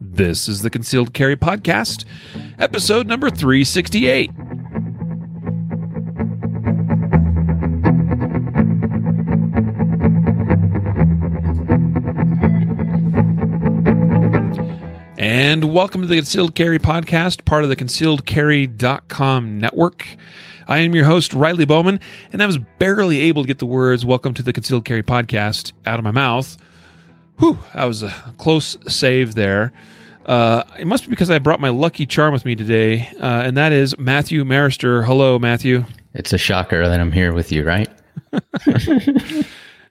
This is the Concealed Carry Podcast, episode number 368. And welcome to the Concealed Carry Podcast, part of the concealedcarry.com network. I am your host, Riley Bowman, and I was barely able to get the words welcome to the Concealed Carry Podcast out of my mouth. Whew, that was a close save there. Uh, it must be because I brought my lucky charm with me today, uh, and that is Matthew Maruster. Hello, Matthew. It's a shocker that I'm here with you, right?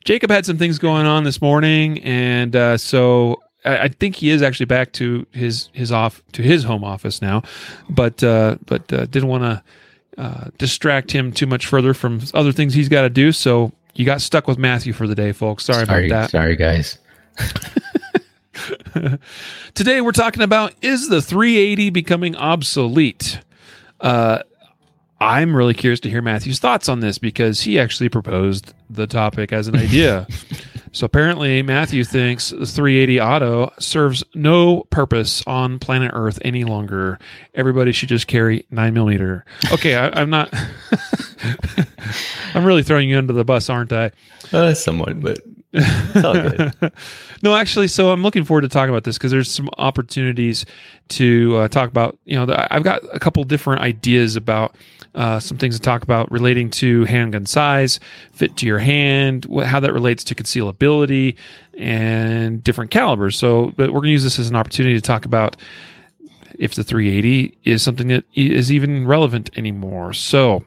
Jacob had some things going on this morning, and uh, so I, I think he is actually back to his his off to his home office now, but uh, but uh, didn't want to uh, distract him too much further from other things he's got to do. So you got stuck with Matthew for the day, folks. Sorry, Sorry, about that. sorry, guys. Today we're talking about is the 380 becoming obsolete? Uh, I'm really curious to hear Matthew's thoughts on this because he actually proposed the topic as an idea. so apparently, Matthew thinks the 380 auto serves no purpose on planet Earth any longer. Everybody should just carry nine millimeter. Okay, I, I'm not. I'm really throwing you under the bus, aren't I? Uh, somewhat, but good. no, actually, so I'm looking forward to talking about this because there's some opportunities to uh, talk about. You know, the, I've got a couple different ideas about uh, some things to talk about relating to handgun size, fit to your hand, what, how that relates to concealability, and different calibers. So, but we're going to use this as an opportunity to talk about if the 380 is something that is even relevant anymore. So,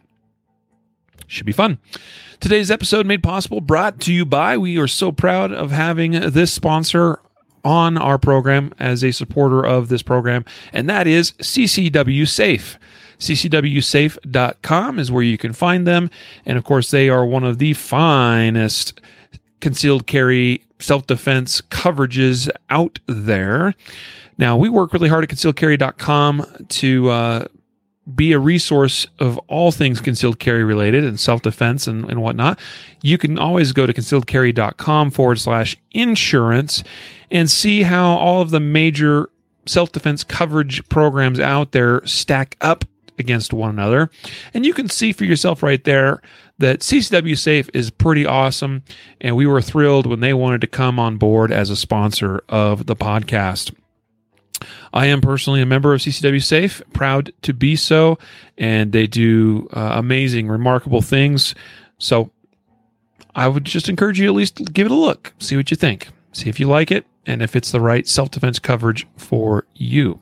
should be fun. Today's episode made possible, brought to you by. We are so proud of having this sponsor on our program as a supporter of this program, and that is CCW Safe. CCWSafe.com is where you can find them. And of course, they are one of the finest concealed carry self defense coverages out there. Now, we work really hard at concealedcarry.com to uh, be a resource of all things concealed carry related and self defense and, and whatnot, you can always go to concealedcarry.com forward slash insurance and see how all of the major self defense coverage programs out there stack up against one another. And you can see for yourself right there that CCW Safe is pretty awesome. And we were thrilled when they wanted to come on board as a sponsor of the podcast. I am personally a member of CCW Safe, proud to be so, and they do uh, amazing, remarkable things. So I would just encourage you at least give it a look, see what you think, see if you like it, and if it's the right self defense coverage for you.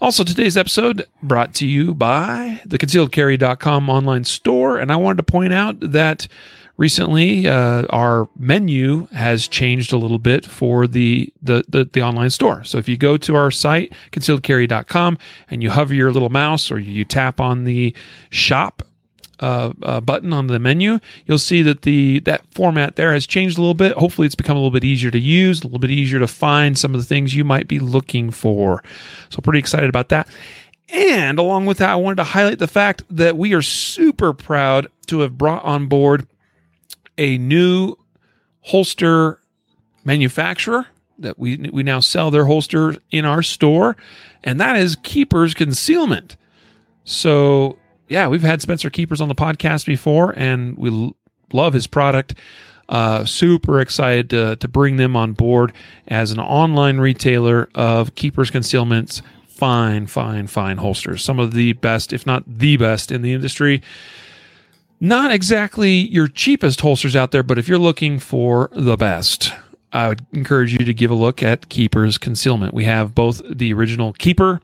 Also, today's episode brought to you by the concealedcarry.com online store. And I wanted to point out that recently uh, our menu has changed a little bit for the, the, the the online store. So if you go to our site concealedcarry.com and you hover your little mouse or you tap on the shop uh, uh, button on the menu you'll see that the that format there has changed a little bit. Hopefully it's become a little bit easier to use a little bit easier to find some of the things you might be looking for. So pretty excited about that. And along with that i wanted to highlight the fact that we are super proud to have brought on board a new holster manufacturer that we we now sell their holster in our store, and that is Keepers Concealment. So yeah, we've had Spencer Keepers on the podcast before, and we l- love his product. Uh, super excited to, to bring them on board as an online retailer of Keepers Concealment's fine, fine, fine holsters. Some of the best, if not the best, in the industry not exactly your cheapest holsters out there, but if you're looking for the best, I would encourage you to give a look at Keeper's Concealment. We have both the original Keeper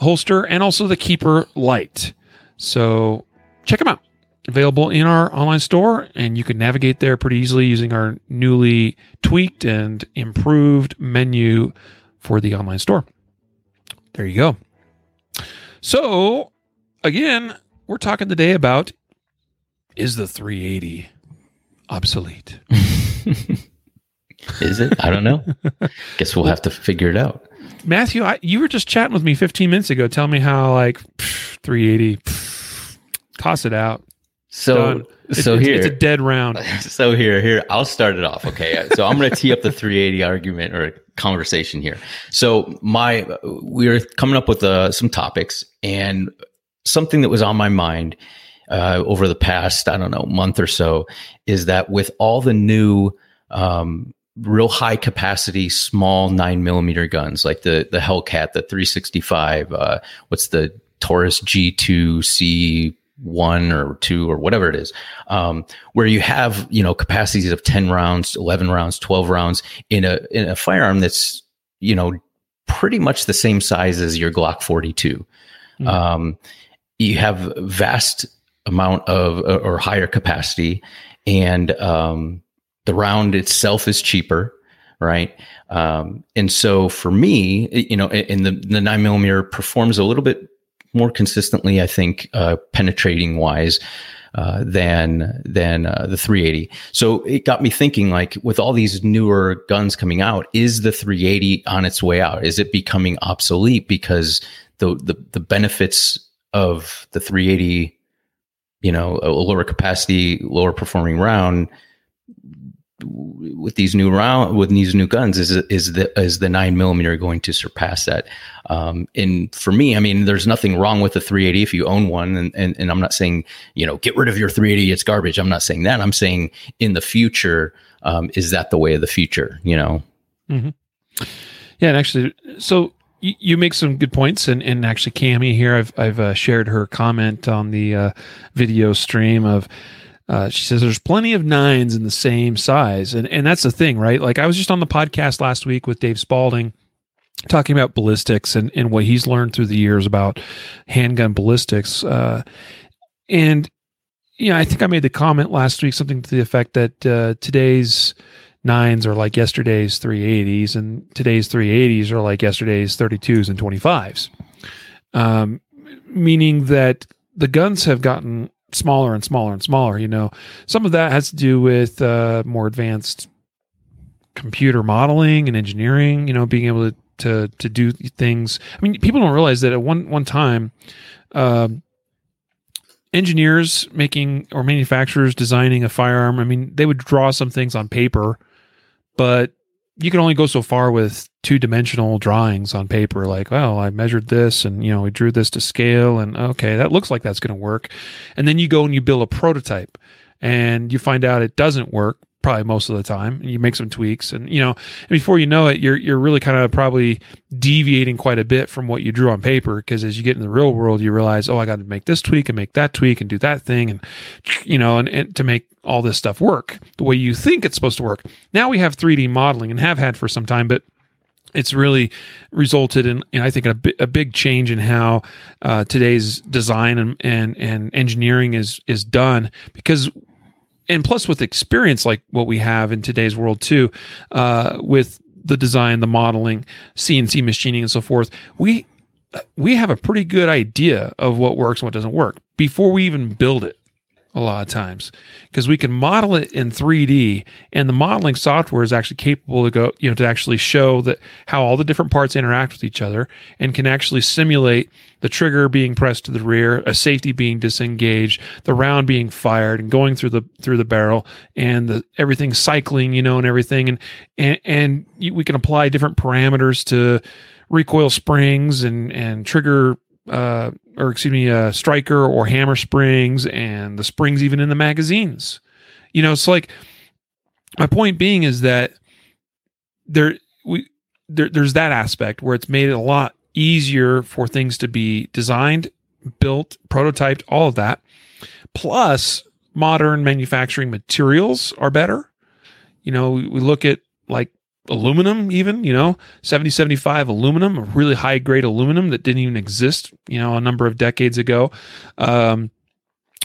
holster and also the Keeper Light. So check them out. Available in our online store, and you can navigate there pretty easily using our newly tweaked and improved menu for the online store. There you go. So, again, we're talking today about is the 380 obsolete? Is it? I don't know. Guess we'll have to figure it out. Matthew, I, you were just chatting with me 15 minutes ago. Tell me how like pff, 380, pff, toss it out. So Done. It's- so it's, here it's a dead round. so here here I'll start it off. Okay, so I'm going to tee up the 380 argument or conversation here. So my we were coming up with uh, some topics and something that was on my mind uh, over the past I don't know month or so is that with all the new um, real high capacity small nine millimeter guns like the the Hellcat, the 365, uh, what's the Taurus G2C one or two or whatever it is, um, where you have you know capacities of ten rounds, eleven rounds, twelve rounds in a in a firearm that's you know pretty much the same size as your Glock 42. Mhm. Um, you have vast amount of uh, or higher capacity, and um, the round itself is cheaper, right? Um, and so for me, you know, and the the nine millimeter performs a little bit more consistently, I think, uh, penetrating wise. Uh, than than uh, the 380. So it got me thinking, like with all these newer guns coming out, is the 380 on its way out? Is it becoming obsolete because the the, the benefits of the 380, you know, a lower capacity, lower performing round with these new round with these new guns is is the is the nine millimeter going to surpass that. Um and for me i mean there's nothing wrong with the 380 if you own one. And, and and i'm not saying you know get rid of your 380 it's garbage. I'm not saying that. I'm saying in the future um is that the way of the future you know? Yeah, and actually, so you, make some good points, and, and actually, Cami here, I've I've uh, shared her comment on the uh, video stream of. Uh, she says there's plenty of nines in the same size, and and that's the thing, right? Like I was just on the podcast last week with Dave Spalding, talking about ballistics and and what he's learned through the years about handgun ballistics, uh, and you know I think I made the comment last week something to the effect that uh, today's nines are like yesterday's 380s and today's 380s are like yesterday's 32s and 25s um, meaning that the guns have gotten smaller and smaller and smaller you know. Some of that has to do with uh, more advanced computer modeling and engineering you know being able to to, to do things. I mean people don't realize that at one one time um, engineers making or manufacturers designing a firearm i mean they would draw some things on paper but you can only go so far with two dimensional drawings on paper like well i measured this and you know we drew this to scale and okay that looks like that's going to work. And then you go and you build a prototype and you find out it doesn't work probably most of the time and you make some tweaks and you know and before you know it you're you're really kind of probably deviating quite a bit from what you drew on paper because as you get in the real world you realize oh i got to make this tweak and make that tweak and do that thing and you know and, and to make all this stuff work the way you think it's supposed to work. Now we have 3d modeling and have had for some time but it's really resulted in, in I think, a, bi- a big change in how uh, today's design and, and and engineering is is done because and plus with experience like what we have in today's world too uh, with the design the modeling cnc machining and so forth we we have a pretty good idea of what works and what doesn't work before we even build it a lot of times because we can model it in 3D and the modeling software is actually capable to go you know to actually show that how all the different parts interact with each other and can actually simulate the trigger being pressed to the rear a safety being disengaged the round being fired and going through the through the barrel and the everything cycling you know and everything. And and, and we can apply different parameters to recoil springs and and trigger uh, or excuse me, uh, striker or hammer springs, and the springs even in the magazines. You know, it's like my point being is that there we there, there's that aspect where it's made it a lot easier for things to be designed, built, prototyped, all of that. Plus, modern manufacturing materials are better. You know, we, we look at like aluminum even you know 7075 aluminum a really high grade aluminum that didn't even exist you know a number of decades ago. Um,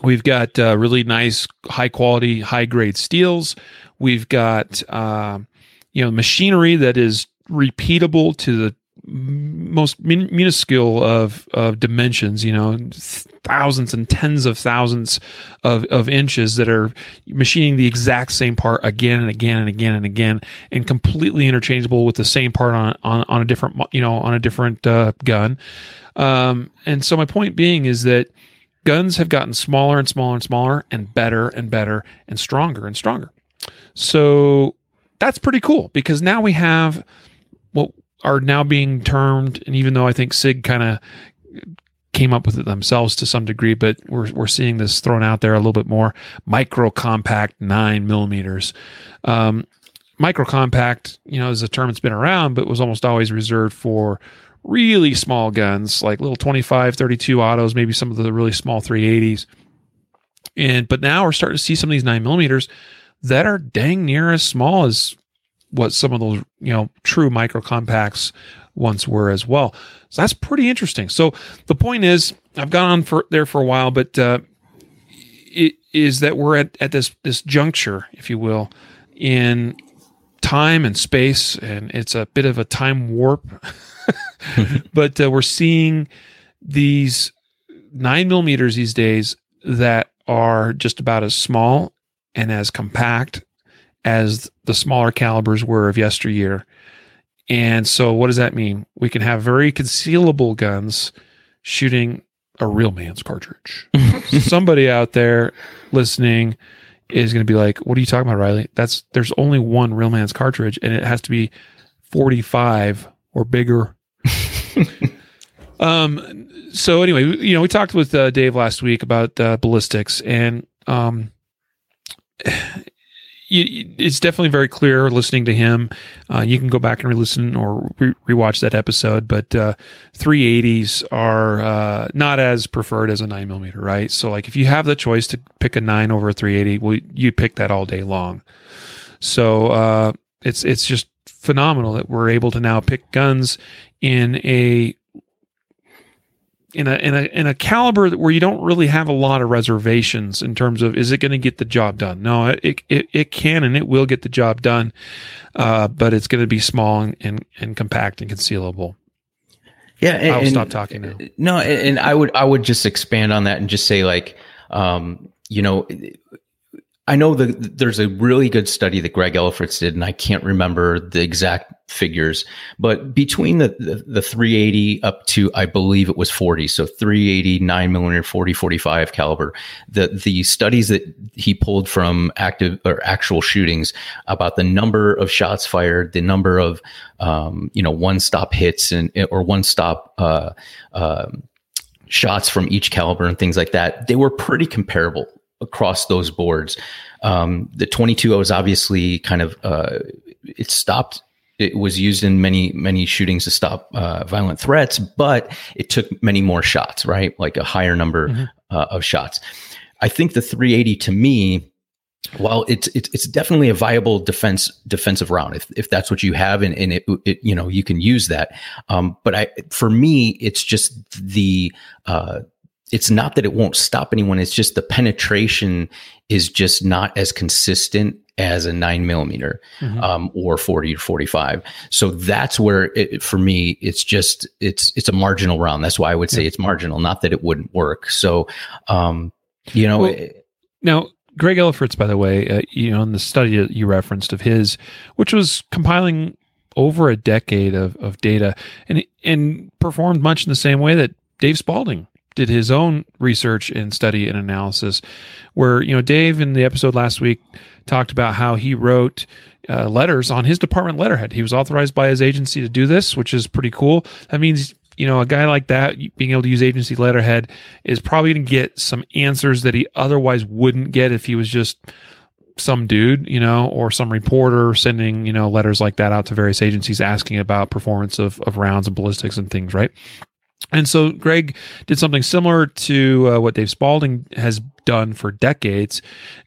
we've got uh, really nice high quality high grade steels. We've got uh, you know machinery that is repeatable to the most min- minuscule of, of dimensions, you know, thousands and tens of thousands of, of inches that are machining the exact same part again and again and again and again, and completely interchangeable with the same part on on, on a different, you know, on a different uh, gun. Um, and so my point being is that guns have gotten smaller and smaller and smaller and better and better and stronger and stronger. So that's pretty cool because now we have what are now being termed, and even though I think SIG kind of came up with it themselves to some degree, but we're we're seeing this thrown out there a little bit more. Micro compact nine millimeters. Um, micro compact, you know, is a term that's been around, but was almost always reserved for really small guns, like little 25, 32 autos, maybe some of the really small 380s. And but now we're starting to see some of these nine millimeters that are dang near as small as what some of those, you know, true micro compacts once were as well. So that's pretty interesting. So the point is, I've gone on for there for a while, but uh, it is that we're at, at this this juncture, if you will, in time and space, and it's a bit of a time warp. but uh, we're seeing these nine millimeters these days that are just about as small and as compact as the smaller calibers were of yesteryear. And so, what does that mean? We can have very concealable guns shooting a real man's cartridge. Somebody out there listening is going to be like, "What are you talking about, Riley? That's there's only one real man's cartridge, and it has to be 45 or bigger." um. So anyway, you know, we talked with uh, Dave last week about uh, ballistics, and um, it's definitely very clear listening to him. Uh, you can go back and re-listen or re- rewatch that episode, but uh, 380s are uh, not as preferred as a nine millimeter, right? So, like, if you have the choice to pick a nine over a 380, well, you pick that all day long. So uh, it's it's just phenomenal that we're able to now pick guns in a in a in a in a caliber where you don't really have a lot of reservations in terms of is it going to get the job done? No, it it it can and it will get the job done, uh, but it's going to be small and, and, and compact and concealable. Yeah, and, I'll and, stop talking now. No, and I would I would just expand on that and just say like, um, you know, I know that there's a really good study that Greg Ellifritz did, and I can't remember the exact figures, but between the, the, the 380 up to, I believe it was 40. So 380, 9 millimeter, 40, 45 caliber. The, the studies that he pulled from active or actual shootings about the number of shots fired, the number of, um, you know, one stop hits and, or one stop, uh, uh, shots from each caliber and things like that, they were pretty comparable across those boards. Um, the 22 was obviously kind of uh, it stopped. It was used in many many shootings to stop uh, violent threats, but it took many more shots, right? Like a higher number mm-hmm. uh, of shots. I think the 380 to me, while it's it's, it's definitely a viable defense defensive round if, if that's what you have and, and it, it you know you can use that. Um, but I for me, it's just the uh, it's not that it won't stop anyone. It's just the penetration is just not as consistent as a nine millimeter mm-hmm. um, or 40 to 45 so that's where it, for me it's just it's it's a marginal round that's why i would say yeah. it's marginal not that it wouldn't work so um, you know well, it, now greg ellifritz by the way uh, you know in the study that you referenced of his which was compiling over a decade of, of data and and performed much in the same way that dave spalding did his own research and study and analysis where you know dave in the episode last week talked about how he wrote uh, letters on his department letterhead he was authorized by his agency to do this which is pretty cool that means you know a guy like that being able to use agency letterhead is probably going to get some answers that he otherwise wouldn't get if he was just some dude, you know, or some reporter sending, you know, letters like that out to various agencies asking about performance of, of rounds and ballistics and things, right? And so Greg did something similar to uh, what Dave Spalding has done for decades,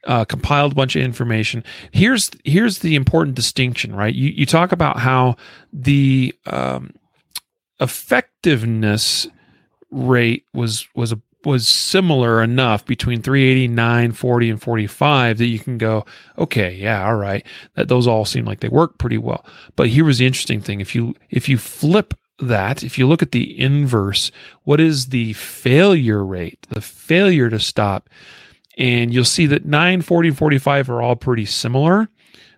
uh, compiled a bunch of information. Here's here's the important distinction, right? You you talk about how the um, effectiveness rate was was a was similar enough between 389 40 and 45 that you can go okay yeah all right that those all seem like they work pretty well but here was the interesting thing if you if you flip that, if you look at the inverse, what is the failure rate, the failure to stop? And you'll see that 9, 40, 45 are all pretty similar.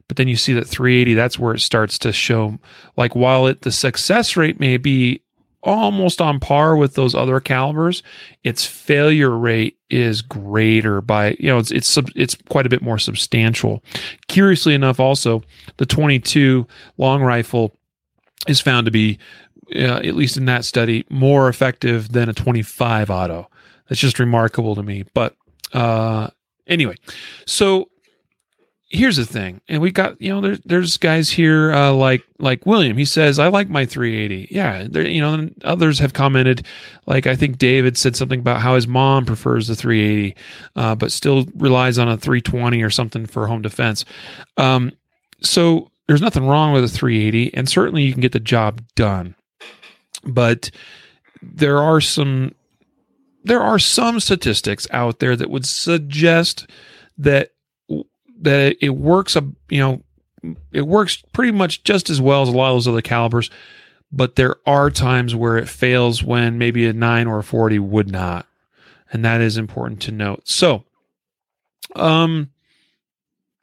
But then you see that 380, that's where it starts to show, like, while it, the success rate may be almost on par with those other calibers, its failure rate is greater by you know it's it's it's quite a bit more substantial. Curiously enough, also the 22 long rifle is found to be uh, at least in that study more effective than a 25 auto. That's just remarkable to me. But uh, anyway, so here's the thing, and we got you know there's there's guys here uh, like like William. He says I like my 380. Yeah, there, you know others have commented. Like I think David said something about how his mom prefers the 380, uh, but still relies on a 320 or something for home defense. Um, so there's nothing wrong with a 380, and certainly you can get the job done. But there are some there are some statistics out there that would suggest that that it works a you know it works pretty much just as well as a lot of those other calibers but there are times where it fails when maybe a 9 or a 40 would not and that is important to note. So um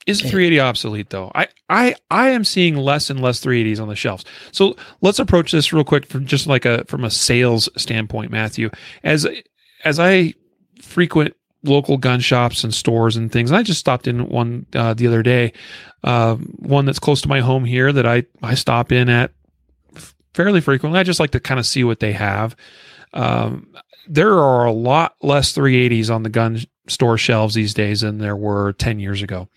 is 380 obsolete though i i i am seeing less and less 380s on the shelves so let's approach this real quick from just like a from a sales standpoint matthew as as i frequent local gun shops and stores and things. And I just stopped in one uh, the other day, uh, one that's close to my home here that I I stop in at fairly frequently. I just like to kind of see what they have. Um, there are a lot less 380s on the gun store shelves these days than there were 10 years ago.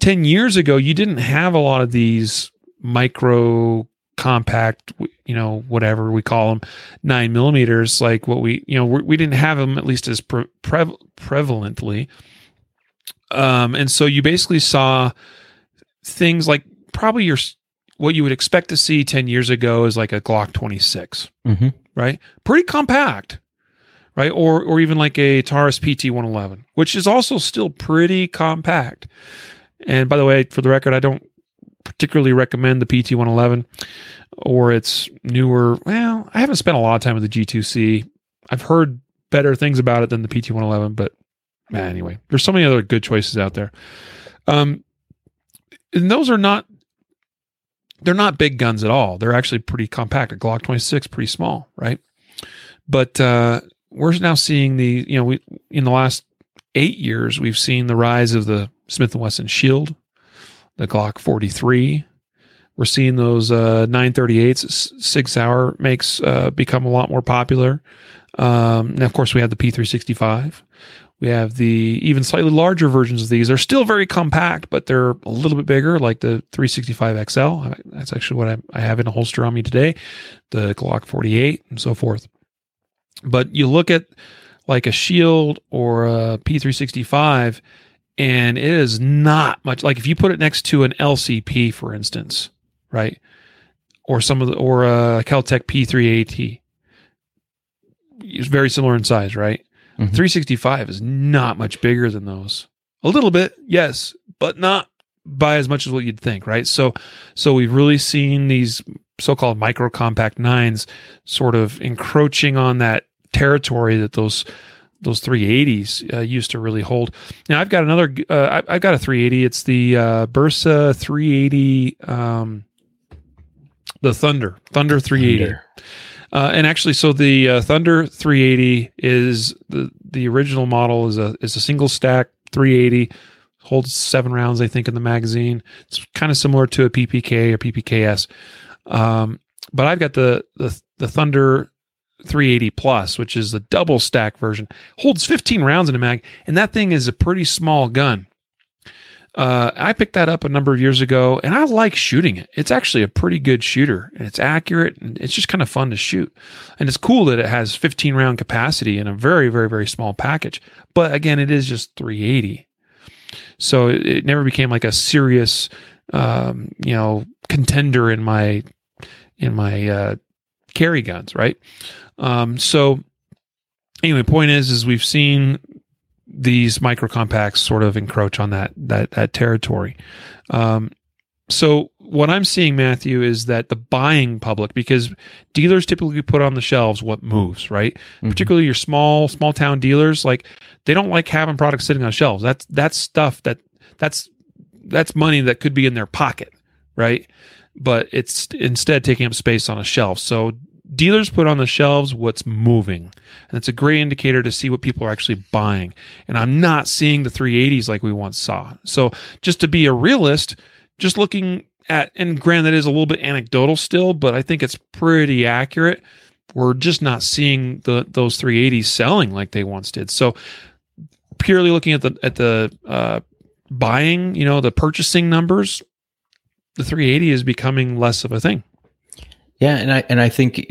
10 years ago, you didn't have a lot of these micro compact, you know, whatever we call them, nine millimeters, like what we, you know, we didn't have them at least as pre- pre- prevalently. Um, and so you basically saw things like probably your what you would expect to see 10 years ago is like a Glock 26, mm-hmm. right? Pretty compact, right? Or, or even like a Taurus PT 111, which is also still pretty compact. And by the way, for the record, I don't particularly recommend the PT 111 or its newer. Well, I haven't spent a lot of time with the G2C. I've heard better things about it than the PT 111, but man, anyway, there's so many other good choices out there. Um, and those are not they're not big guns at all. They're actually pretty compact. A Glock 26, pretty small, right? But uh, we're now seeing the you know we in the last eight years we've seen the rise of the Smith and Wesson Shield, the Glock 43. We're seeing those uh, 938s, Sig Sauer makes uh, become a lot more popular. Um, and of course, we have the P365. We have the even slightly larger versions of these. They're still very compact, but they're a little bit bigger, like the 365 XL. That's actually what I, I have in a holster on me today, the Glock 48 and so forth. But you look at like a Shield or a P365, and it is not much like if you put it next to an LCP, for instance, right, or some of the or a Keltec P3AT, it's very similar in size, right? Mm-hmm. 365 is not much bigger than those. A little bit, yes, but not by as much as what you'd think, right? So, so we've really seen these so-called micro compact nines sort of encroaching on that territory that those those 380s uh, used to really hold. Now I've got another. Uh, I, have got a 380. It's the uh, Bersa 380. Um, the Thunder Thunder 380. Thunder. Uh, and actually, so the uh, Thunder 380 is the the original model is a is a single stack 380 holds seven rounds I think in the magazine. It's kind of similar to a PPK or PPKS. Um, but I've got the the the Thunder 380 plus, which is the double stack version, holds 15 rounds in a mag, and that thing is a pretty small gun. Uh, I picked that up a number of years ago, and I like shooting it. It's actually a pretty good shooter, and it's accurate, and it's just kind of fun to shoot. And it's cool that it has 15 round capacity in a very, very, very small package. But again, it is just 380, so it, it never became like a serious, um, you know, contender in my in my uh, carry guns, right? Um, so anyway, point is, is we've seen these micro compacts sort of encroach on that that that territory. Um, so what I'm seeing, Matthew, is that the buying public, because dealers typically put on the shelves what moves, right? Mm-hmm. Particularly your small small town dealers, like they don't like having products sitting on shelves. That's that's stuff that that's that's money that could be in their pocket, right? But it's instead taking up space on a shelf. So dealers put on the shelves what's moving. And it's a great indicator to see what people are actually buying. And I'm not seeing the 380s like we once saw. So just to be a realist, just looking at, and granted, that is a little bit anecdotal still, but I think it's pretty accurate. We're just not seeing the those 380s selling like they once did. So purely looking at the at the uh, buying, you know, the purchasing numbers, the 380 is becoming less of a thing. Yeah, and I and I think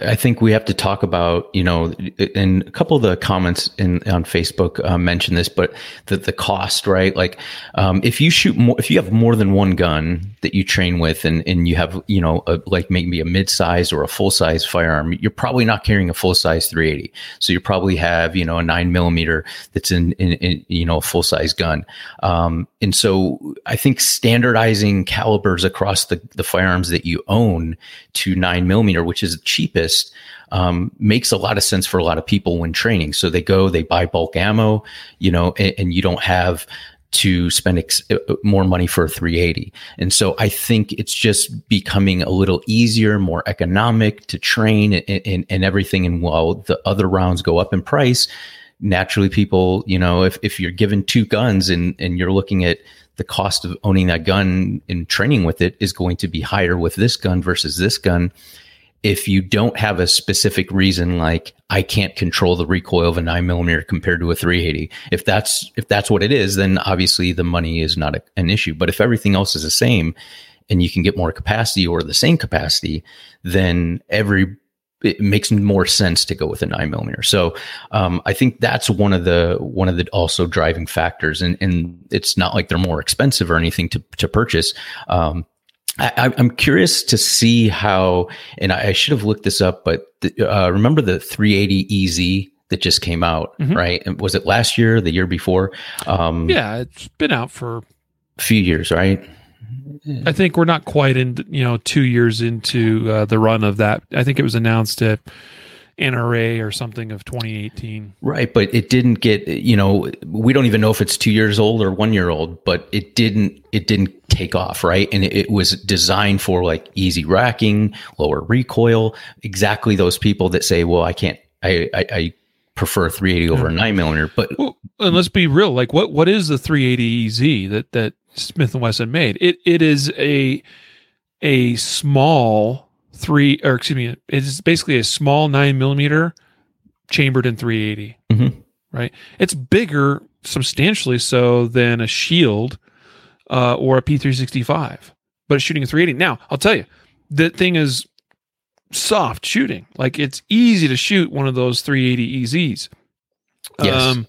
I think we have to talk about you know, and a couple of the comments in on Facebook uh, mention this, but the the cost, right? Like, um, if you shoot more, if you have more than one gun that you train with, and and you have you know, a, like maybe a mid size or a full size firearm, you're probably not carrying a full size 380. So you probably have you know a nine millimeter that's in, in, in you know a full size gun, um, and so I think standardizing calibers across the the firearms that you own to nine millimeter, which is the cheapest, um, makes a lot of sense for a lot of people when training. So they go, they buy bulk ammo, you know, and, and you don't have to spend ex- uh, more money for a 380. And so I think it's just becoming a little easier, more economic to train and, and, and everything. And while the other rounds go up in price, naturally people, you know, if, if you're given two guns and, and you're looking at the cost of owning that gun and training with it is going to be higher with this gun versus this gun. If you don't have a specific reason, like I can't control the recoil of a nine millimeter compared to a 380, if that's if that's what it is, then obviously the money is not a, an issue. But if everything else is the same, and you can get more capacity or the same capacity, then every it makes more sense to go with a nine millimeter. So um, I think that's one of the one of the also driving factors, and and it's not like they're more expensive or anything to to purchase. Um, I, am curious to see how, and I, I, should have looked this up, but the, uh, remember the 380 EZ that just came out, mm-hmm. right? And was it last year, the year before? Um, yeah, it's been out for a few years, right? I think we're not quite in, you know, two years into uh, the run of that. I think it was announced at NRA or something of 2018. Right, but it didn't get, you know, we don't even know if it's two years old or one year old, but it didn't, it didn't take off, right? And it, it was designed for like easy racking, lower recoil, exactly those people that say, well, I can't, I, I, I prefer 380 over a nine millimeter. But well, and let's be real, like what what is the 380 EZ that that Smith and Wesson made? It it is a a small three or excuse me, it is basically a small nine millimeter chambered in 380. Mm-hmm. Right, it's bigger substantially so than a shield uh, or a P365, but it's shooting a 380. Now I'll tell you, the thing is soft shooting. Like it's easy to shoot one of those 380 EZs. Yes. Um,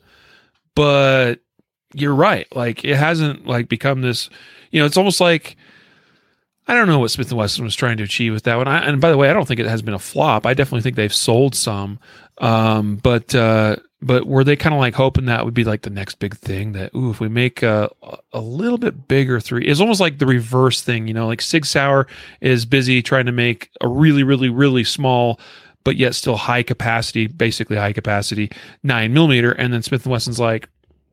but you're right. Like it hasn't like become this, you know, it's almost like I don't know what Smith and Wesson was trying to achieve with that one. I, and by the way, I don't think it has been a flop. I definitely think they've sold some. Um, but uh, but were they kind of like hoping that would be like the next big thing that ooh if we make a, a little bit bigger three it's almost like the reverse thing you know like sig sauer is busy trying to make a really really really small but yet still high capacity basically high capacity nine millimeter and then smith and wesson's like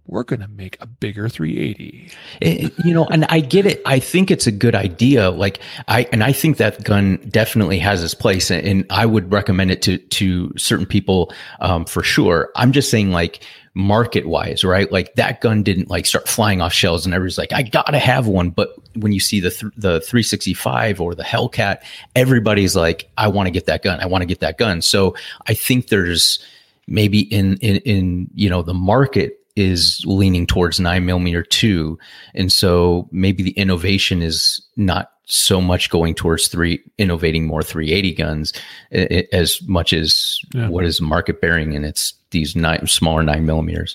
we're going to make a bigger 380. It, eh, you know, and I get it. I think it's a good idea. Like I, and I think that gun definitely has its place and I would recommend it to, to certain people, um, for sure. I'm just saying like market wise, right? Like that gun didn't like start flying off shelves and everybody's like, I gotta have one. But when you see the, th- the 365 or the Hellcat, everybody's like, I want to get that gun. I want to get that gun. So I think there's, maybe in in in you know the market is leaning towards nine millimeter two, and so maybe the innovation is not so much going towards three innovating more 380 guns as much as yeah. what is market bearing and it's these nine smaller nine millimeters.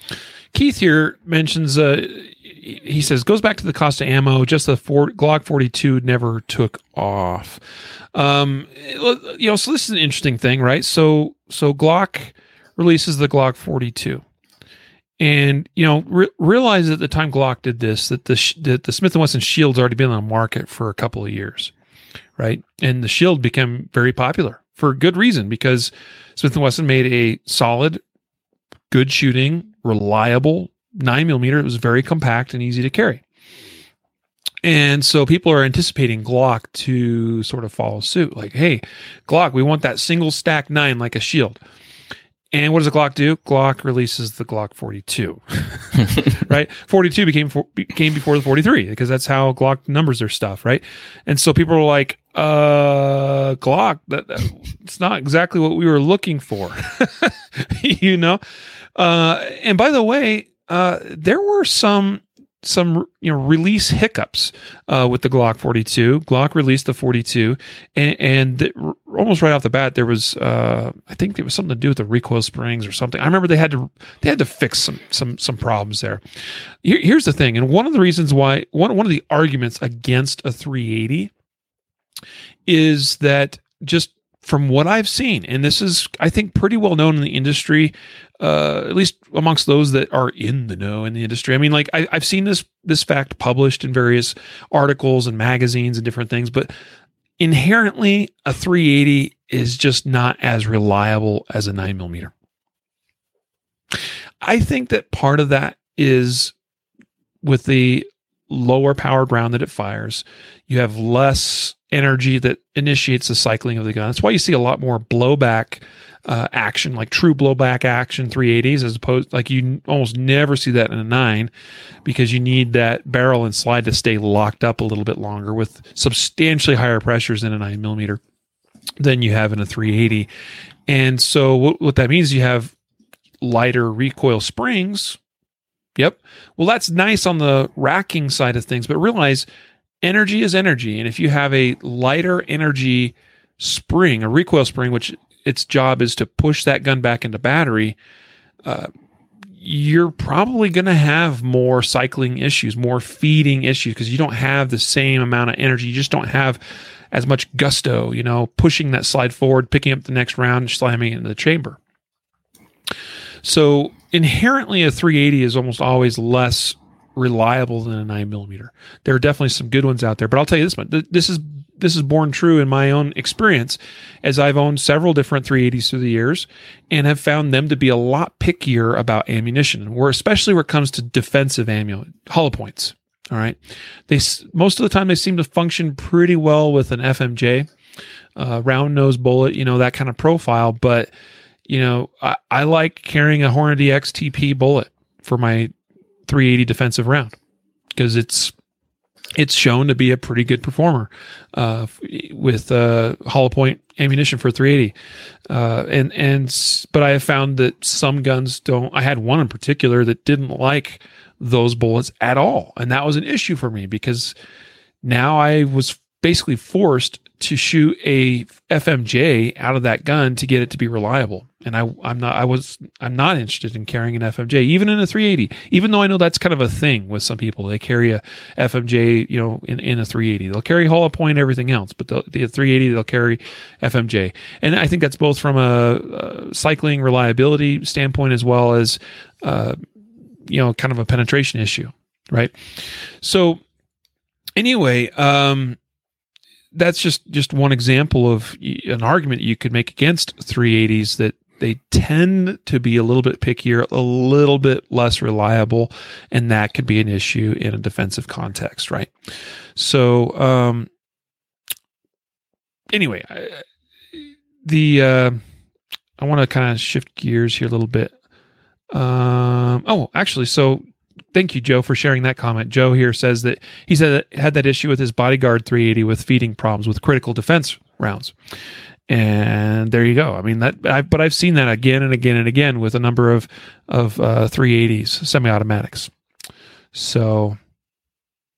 Keith here mentions uh, he says goes back to the cost of ammo. Just the four, Glock 42 never took off. Um, you know, so this is an interesting thing, right? So so Glock releases the Glock 42 and you know, re- realize at the time Glock did this that the sh- that the Smith and Wesson Shield's already been on the market for a couple of years, right? And the Shield became very popular for good reason because Smith and Wesson made a solid, good shooting, reliable nine millimeter. It was very compact and easy to carry. And so people are anticipating Glock to sort of follow suit. Like, hey, Glock, we want that single stack nine like a shield. And what does the Glock do? Glock releases the Glock 42, right? 42 became became before the 43 because that's how Glock numbers their stuff, right? And so people were like, "Uh, Glock, that, that it's not exactly what we were looking for," you know. Uh, and by the way, uh, there were some some you know release hiccups uh, with the Glock 42. Glock released the 42, and, and the, almost right off the bat, there was uh, I think it was something to do with the recoil springs or something. I remember they had to they had to fix some some some problems there. Here, here's the thing, and one of the reasons why one one of the arguments against a 380 is that just from what I've seen, and this is, I think, pretty well known in the industry, uh, at least amongst those that are in the know in the industry. I mean, like I, have seen this this fact published in various articles and magazines and different things, but inherently, a 380 is just not as reliable as a nine millimeter. I think that part of that is with the lower powered round that it fires, you have less energy that initiates the cycling of the gun. That's why you see a lot more blowback uh, action, like true blowback action 380s, as opposed like you almost never see that in a nine, because you need that barrel and slide to stay locked up a little bit longer with substantially higher pressures in a nine millimeter than you have in a 380. And so what, what that means, you have lighter recoil springs. Yep. Well, that's nice on the racking side of things, but realize energy is energy. And if you have a lighter energy spring, a recoil spring, which its job is to push that gun back into battery, uh, you're probably going to have more cycling issues, more feeding issues because you don't have the same amount of energy. You just don't have as much gusto, you know, pushing that slide forward, picking up the next round, slamming it into the chamber. So inherently, a 380 is almost always less reliable than a nine millimeter. There are definitely some good ones out there, but I'll tell you this one: this is this is born true in my own experience, as I've owned several different 380s through the years, and have found them to be a lot pickier about ammunition, where especially where it comes to defensive ammo, hollow points. All right, they most of the time they seem to function pretty well with an FMJ, uh, round nose bullet, you know that kind of profile, but you know I, I like carrying a Hornady XTP bullet for my 380 defensive round because it's it's shown to be a pretty good performer uh, with uh, hollow point ammunition for 380 uh, and and but i have found that some guns don't i had one in particular that didn't like those bullets at all. And that was an issue for me because now i was basically forced to shoot a FMJ out of that gun to get it to be reliable. And I, I'm not, I was, I'm not interested in carrying an FMJ, even in a 380, even though I know that's kind of a thing with some people. They carry a FMJ, you know, in, in a 380. They'll carry hollow point, everything else, but the, the 380, they'll carry FMJ. And I think that's both from a, a cycling reliability standpoint as well as, uh, you know, kind of a penetration issue. Right. So anyway, um, that's just just one example of an argument you could make against 380s that they tend to be a little bit pickier, a little bit less reliable, and that could be an issue in a defensive context, right? So, um, anyway, I, the uh, I want to kind of shift gears here a little bit. Um, oh, actually, so thank you, Joe, for sharing that comment. Joe here says that he said that had that issue with his bodyguard 380 with feeding problems with critical defense rounds. And there you go. I mean that, I, but I've seen that again and again and again with a number of of uh, 380s semi-automatics. So,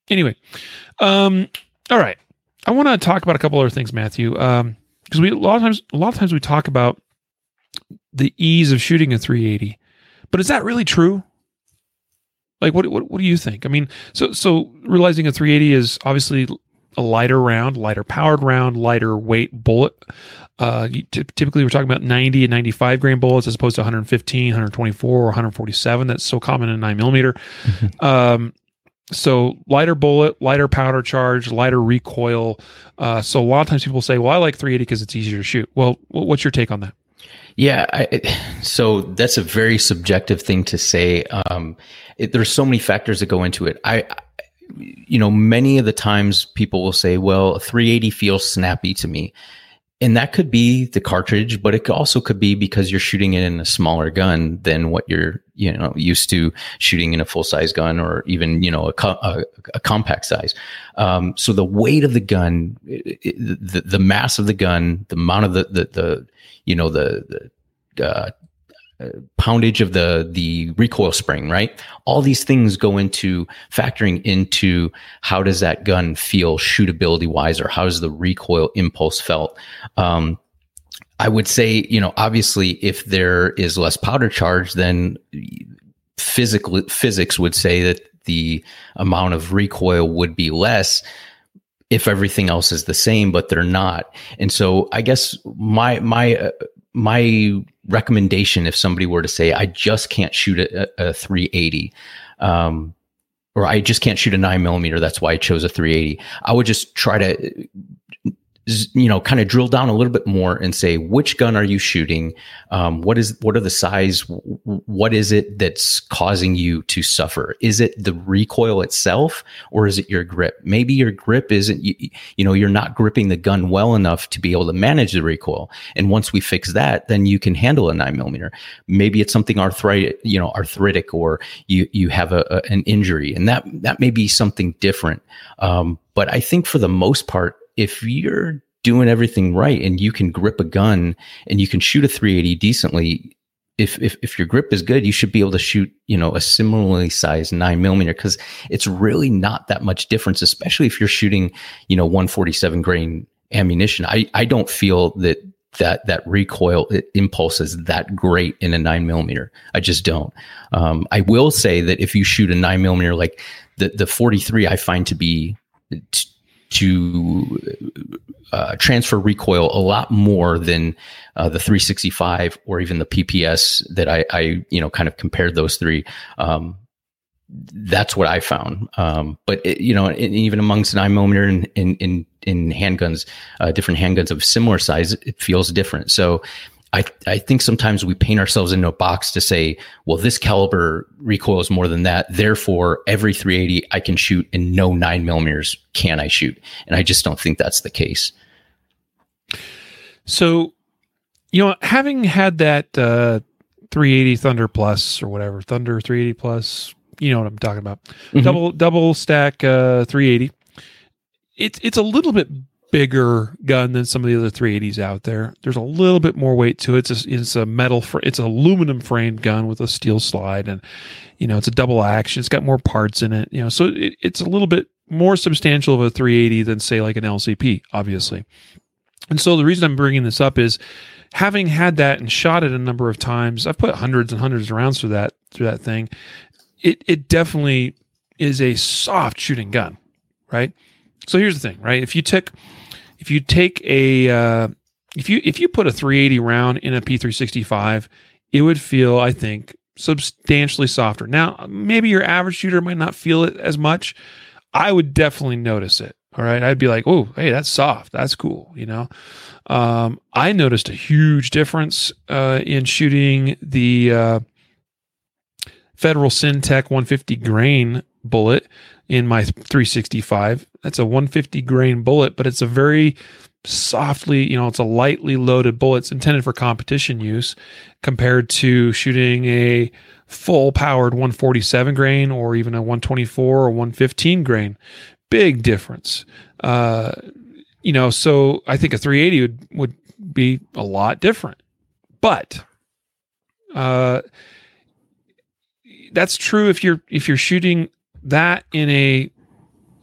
anyway, um, all right. I want to talk about a couple other things, Matthew, because um, we a lot of times a lot of times we talk about the ease of shooting a 380, but is that really true? Like, what, what, what do you think? I mean, so, so realizing a 380 is obviously a lighter round, lighter powered round, lighter weight bullet. Uh, t- typically, we're talking about 90 and 95 grain bullets as opposed to 115, 124, or 147. That's so common in nine millimeter. Um, so lighter bullet, lighter powder charge, lighter recoil. Uh, so a lot of times people say, "Well, I like 380 because it's easier to shoot." Well, what's your take on that? Yeah, I, so that's a very subjective thing to say. Um, it, there's so many factors that go into it. I you know, many of the times people will say, well, 380 feels snappy to me. And that could be the cartridge, but it also could be because you're shooting it in a smaller gun than what you're, you know, used to shooting in a full size gun or even, you know, a, co- a, a compact size. Um, so the weight of the gun, it, the, the mass of the gun, the amount of the, the, the you know, the, the uh, poundage of the the recoil spring right? All these things go into factoring into how does that gun feel shootability wise or how does the recoil impulse felt? Um, i would say you know obviously if there is less powder charge then physically physics would say that the amount of recoil would be less if everything else is the same but they're not. And so i guess my my uh, my recommendation if somebody were to say i just can't shoot a, a 380 um, or i just can't shoot a 9 millimeter that's why i chose a 380 i would just try to you know kind of drill down a little bit more and say which gun are you shooting? Um, what is what are the size? What is it that's causing you to suffer? Is it the recoil itself or is it your grip? Maybe your grip isn't you, you know you're not gripping the gun well enough to be able to manage the recoil. And once we fix that then you can handle a nine millimeter. Maybe it's something arthritic you know arthritic or you you have a, a an injury. And that that may be something different. Um, but i think for the most part if you're doing everything right and you can grip a gun and you can shoot a 380 decently, if, if, if your grip is good, you should be able to shoot, you know, a similarly sized nine millimeter because it's really not that much difference, especially if you're shooting, you know, 147 grain ammunition. I, I don't feel that that that recoil impulse is that great in a nine millimeter. I just don't. Um, I will say that if you shoot a nine millimeter, like the the 43, I find to be t- to uh, transfer recoil a lot more than uh, the 365 or even the PPS that I, I, you know, kind of compared those three. Um, that's what I found. Um, but it, you know, even amongst nine millimeter in in in, in handguns, uh, different handguns of similar size, it feels different. So I, I think sometimes we paint ourselves into a box to say, well, this caliber recoils more than that. Therefore, every 380 I can shoot and no nine millimeters can I shoot. And I just don't think that's the case. So, you know, having had that uh, 380 Thunder Plus or whatever, Thunder 380 Plus, you know what I'm talking about. Mm-hmm. Double double stack uh, 380. It's it's a little bit bigger gun than some of the other 380s out there. There's a little bit more weight to it. It's a, it's a metal, fr- it's an aluminum framed gun with a steel slide, and you know it's a double action. It's got more parts in it. You know, so it, it's a little bit more substantial of a 380 than say like an LCP, obviously. And so the reason I'm bringing this up is having had that and shot it a number of times. I've put hundreds and hundreds of rounds through that through that thing. It it definitely is a soft shooting gun, right? So here's the thing, right? If you took if you take a uh, if you if you put a 380 round in a P365, it would feel, I think, substantially softer. Now, maybe your average shooter might not feel it as much. I would definitely notice it. All right, I'd be like, "Oh, hey, that's soft. That's cool." You know, um, I noticed a huge difference uh, in shooting the uh, Federal Syntech 150 grain bullet in my 365. That's a 150 grain bullet, but it's a very softly, you know, it's a lightly loaded bullet. It's intended for competition use compared to shooting a full powered 147 grain or even a 124 or 115 grain. Big difference. Uh, you know, so I think a 380 would, would be a lot different. But uh, that's true if you're if you're shooting that in a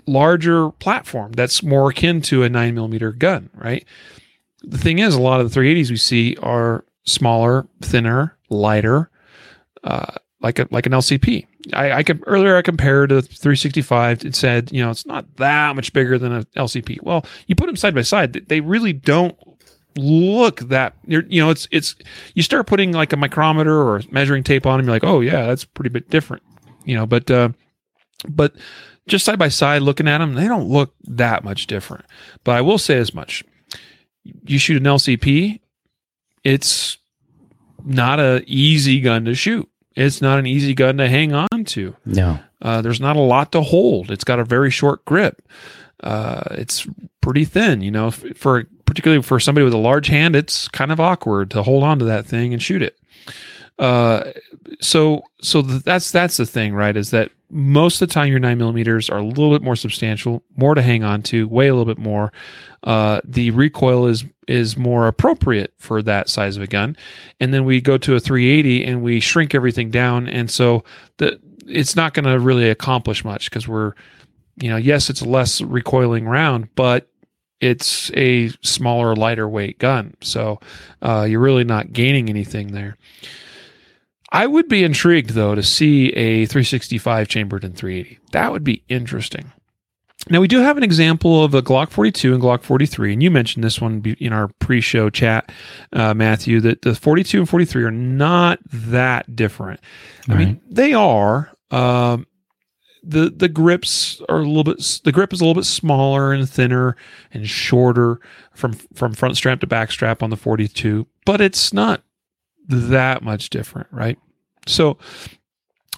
larger platform that's more akin to a nine millimeter gun, right? The thing is, a lot of the 380s we see are smaller, thinner, lighter, uh, like a like an LCP. I, I could earlier I compared to 365. It said you know it's not that much bigger than a LCP. Well, you put them side by side, they really don't look that you know it's it's you start putting like a micrometer or measuring tape on them. You're like, oh yeah, that's pretty bit different, you know. But uh, but just side by side looking at them, they don't look that much different. But I will say as much. You shoot an LCP, it's not a easy gun to shoot. it's not an easy gun to hang on to. No. Uh, there's not a lot to hold. It's got a very short grip. Uh, it's pretty thin, you know, for particularly for somebody with a large hand, it's kind of awkward to hold on to that thing and shoot it. Uh, so so that's that's the thing, right? Is that most of the time your nine millimeters are a little bit more substantial, more to hang on to, weigh a little bit more. Uh, the recoil is is more appropriate for that size of a gun, and then we go to a 380 and we shrink everything down, and so the it's not going to really accomplish much because we're, you know, yes, it's a less recoiling round, but it's a smaller, lighter weight gun, so uh, you're really not gaining anything there. I would be intrigued though to see a 365 chambered in 380. That would be interesting. Now we do have an example of a Glock 42 and Glock 43, and you mentioned this one in our pre-show chat, uh, Matthew. That the 42 and 43 are not that different. I mean, they are. Um, the the grips are a little bit. The grip is a little bit smaller and thinner and shorter from from front strap to back strap on the 42, but it's not that much different, right? So,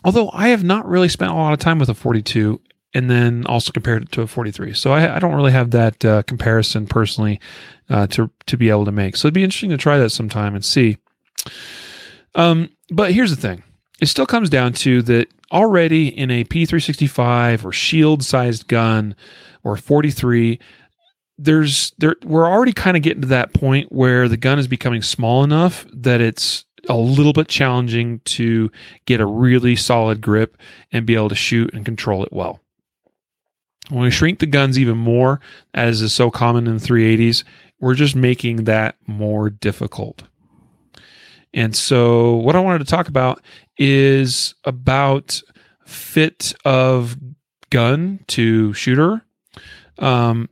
although I have not really spent a lot of time with a 42 and then also compared it to a 43. So I, I don't really have that uh, comparison personally uh, to to be able to make. So it'd be interesting to try that sometime and see. Um, but here's the thing: it still comes down to that already in a P365 or shield sized gun or 43. There's there we're already kind of getting to that point where the gun is becoming small enough that it's a little bit challenging to get a really solid grip and be able to shoot and control it well. When we shrink the guns even more, as is so common in the 380s, we're just making that more difficult. And so, what I wanted to talk about is about fit of gun to shooter, um,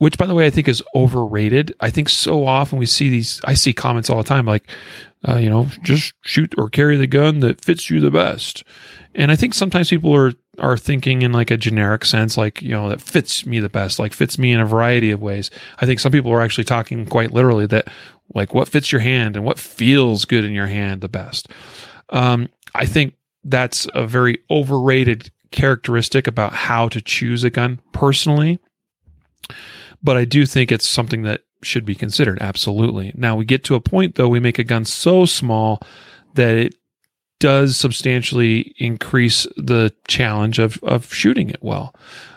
which, by the way, I think is overrated. I think so often we see these, I see comments all the time like, uh, you know, just shoot or carry the gun that fits you the best. And I think sometimes people are are thinking in like a generic sense, like you know that fits me the best, like fits me in a variety of ways. I think some people are actually talking quite literally that like what fits your hand and what feels good in your hand the best. Um, I think that's a very overrated characteristic about how to choose a gun personally. But I do think it's something that should be considered. Absolutely. Now we get to a point though, we make a gun so small that it does substantially increase the challenge of of shooting it well.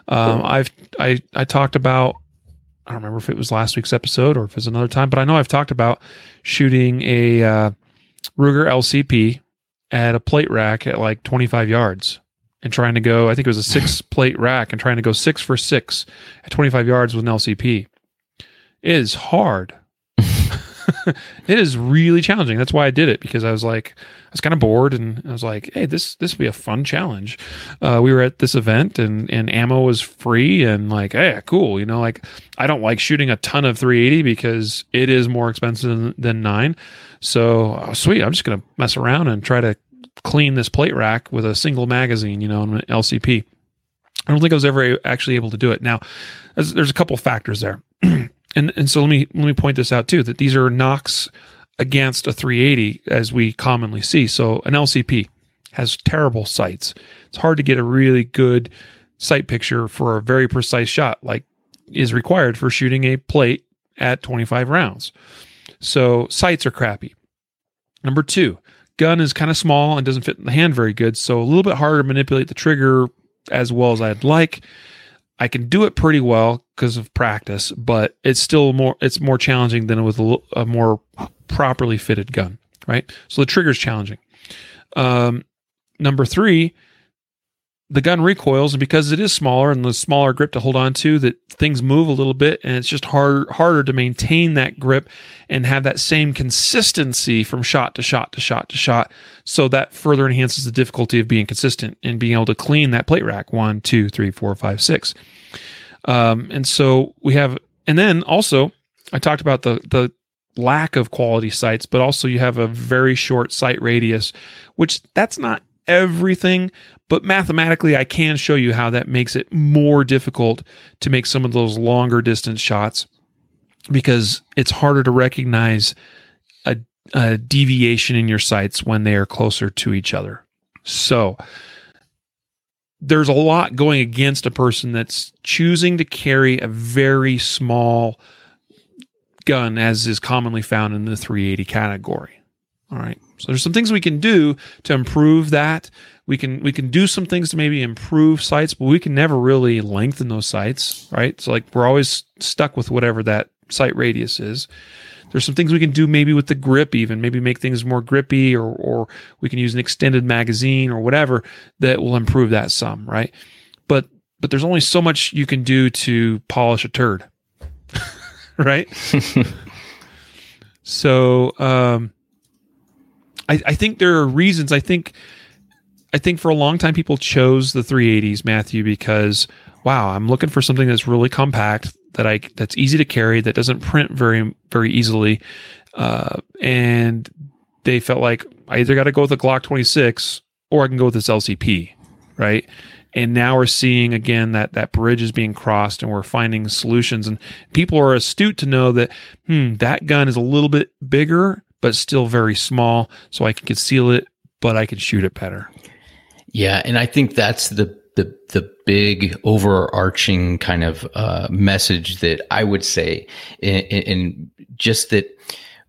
Um, I've I I talked about I don't remember if it was last week's episode or if it's another time, but I know I've talked about shooting a uh, Ruger LCP at a plate rack at like 25 yards and trying to go. I think it was a six plate rack and trying to go six for six at 25 yards with an LCP. It is hard. it is really challenging. That's why I did it because I was like, I was kind of bored and I was like, hey, this this would be a fun challenge. Uh, we were at this event and and ammo was free and like, hey, cool. You know, like I don't like shooting a ton of 380 because it is more expensive than, than nine. So oh, sweet, I'm just gonna mess around and try to clean this plate rack with a single magazine. You know, an LCP. I don't think I was ever actually able to do it. Now, there's, a couple factors there. and and so let me let me point this out too that these are knocks against a 380 as we commonly see. So an LCP has terrible sights. It's hard to get a really good sight picture for a very precise shot like is required for shooting a plate at 25 rounds. So sights are crappy. Number 2, gun is kind of small and doesn't fit in the hand very good, so a little bit harder to manipulate the trigger as well as I'd like. I can do it pretty well because of practice, but it's still more it's more challenging than with a, a more properly fitted gun, right? So the trigger is challenging. Um, number three, the gun recoils, and because it is smaller and the smaller grip to hold on to, that things move a little bit, and it's just harder harder to maintain that grip and have that same consistency from shot to shot to shot to shot. So that further enhances the difficulty of being consistent and being able to clean that plate rack one, two, three, four, five, six. Um, and so we have, and then also I talked about the the lack of quality sights, but also you have a very short sight radius, which that's not everything, but mathematically I can show you how that makes it more difficult to make some of those longer distance shots because it's harder to recognize a uh, deviation in your sights when they are closer to each other. So there's a lot going against a person that's choosing to carry a very small gun, as is commonly found in the 380 category. All right. So there's some things we can do to improve that. We can we can do some things to maybe improve sights, but we can never really lengthen those sights, right? So like we're always stuck with whatever that sight radius is. There's some things we can do maybe with the grip, even maybe make things more grippy, or or we can use an extended magazine or whatever that will improve that some, right? But but there's only so much you can do to polish a turd, right? so um, I I think there are reasons. I think I think for a long time people chose the 380s, Matthew, because wow, I'm looking for something that's really compact that I that's easy to carry that doesn't print very very easily, uh, and they felt like I either got to go with a Glock 26 or I can go with this LCP, right? And now we're seeing again that that bridge is being crossed, and we're finding solutions. And people are astute to know that hmm, that gun is a little bit bigger, but still very small, so I can conceal it, but I can shoot it better. Yeah, and I think that's the the the big overarching kind of uh, message that I would say, and just that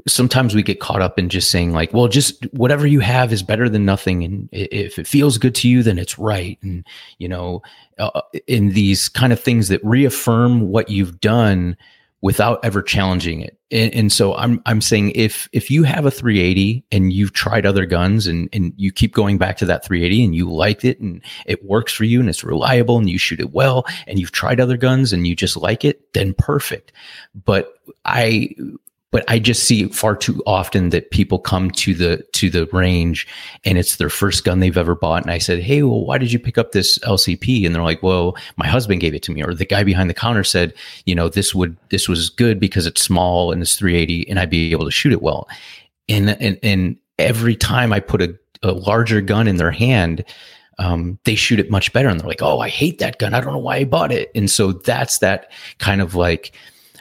sometimes we get caught up in just saying like, well, just whatever you have is better than nothing, and if it feels good to you, then it's right, and you know, uh, in these kind of things that reaffirm what you've done without ever challenging it. And, and, so I'm I'm saying if if you have a 380 and you've tried other guns and and you keep going back to that 380 and you liked it and it works for you and it's reliable and you shoot it well and you've tried other guns and you just like it, then perfect. But I but I just see far too often that people come to the to the range and it's their first gun they've ever bought. And I said, Hey, well, why did you pick up this LCP? And they're like, Well, my husband gave it to me, or the guy behind the counter said, you know, this would this was good because it's small and it's 380 and I'd be able to shoot it well. And and and every time I put a, a larger gun in their hand, um, they shoot it much better. And they're like, Oh, I hate that gun. I don't know why I bought it. And so that's that kind of like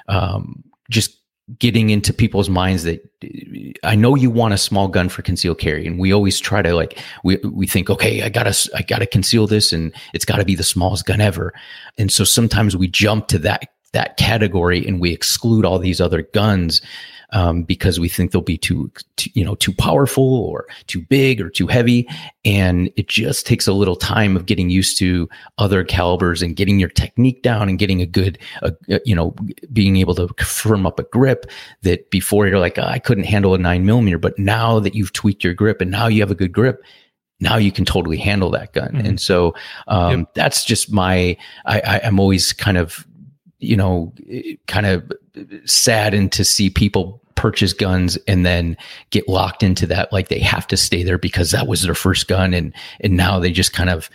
um, just getting into people's minds that I know you want a small gun for concealed carry, and we always try to like we we think, okay, I gotta I gotta conceal this, and it's got to be the smallest gun ever, and so sometimes we jump to that that category and we exclude all these other guns um, because we think they'll be too, too, you know, too powerful or too big or too heavy. And it just takes a little time of getting used to other calibers and getting your technique down and getting a good, uh, you know, being able to firm up a grip that before you're like, oh, I couldn't handle a nine millimeter. But now that you've tweaked your grip and now you have a good grip, now you can totally handle that gun. Mm-hmm. And so um, yep. that's just my, I, I, I'm always kind of, you know, kind of saddened to see people purchase guns and then get locked into that like they have to stay there because that was their first gun and and now they just kind of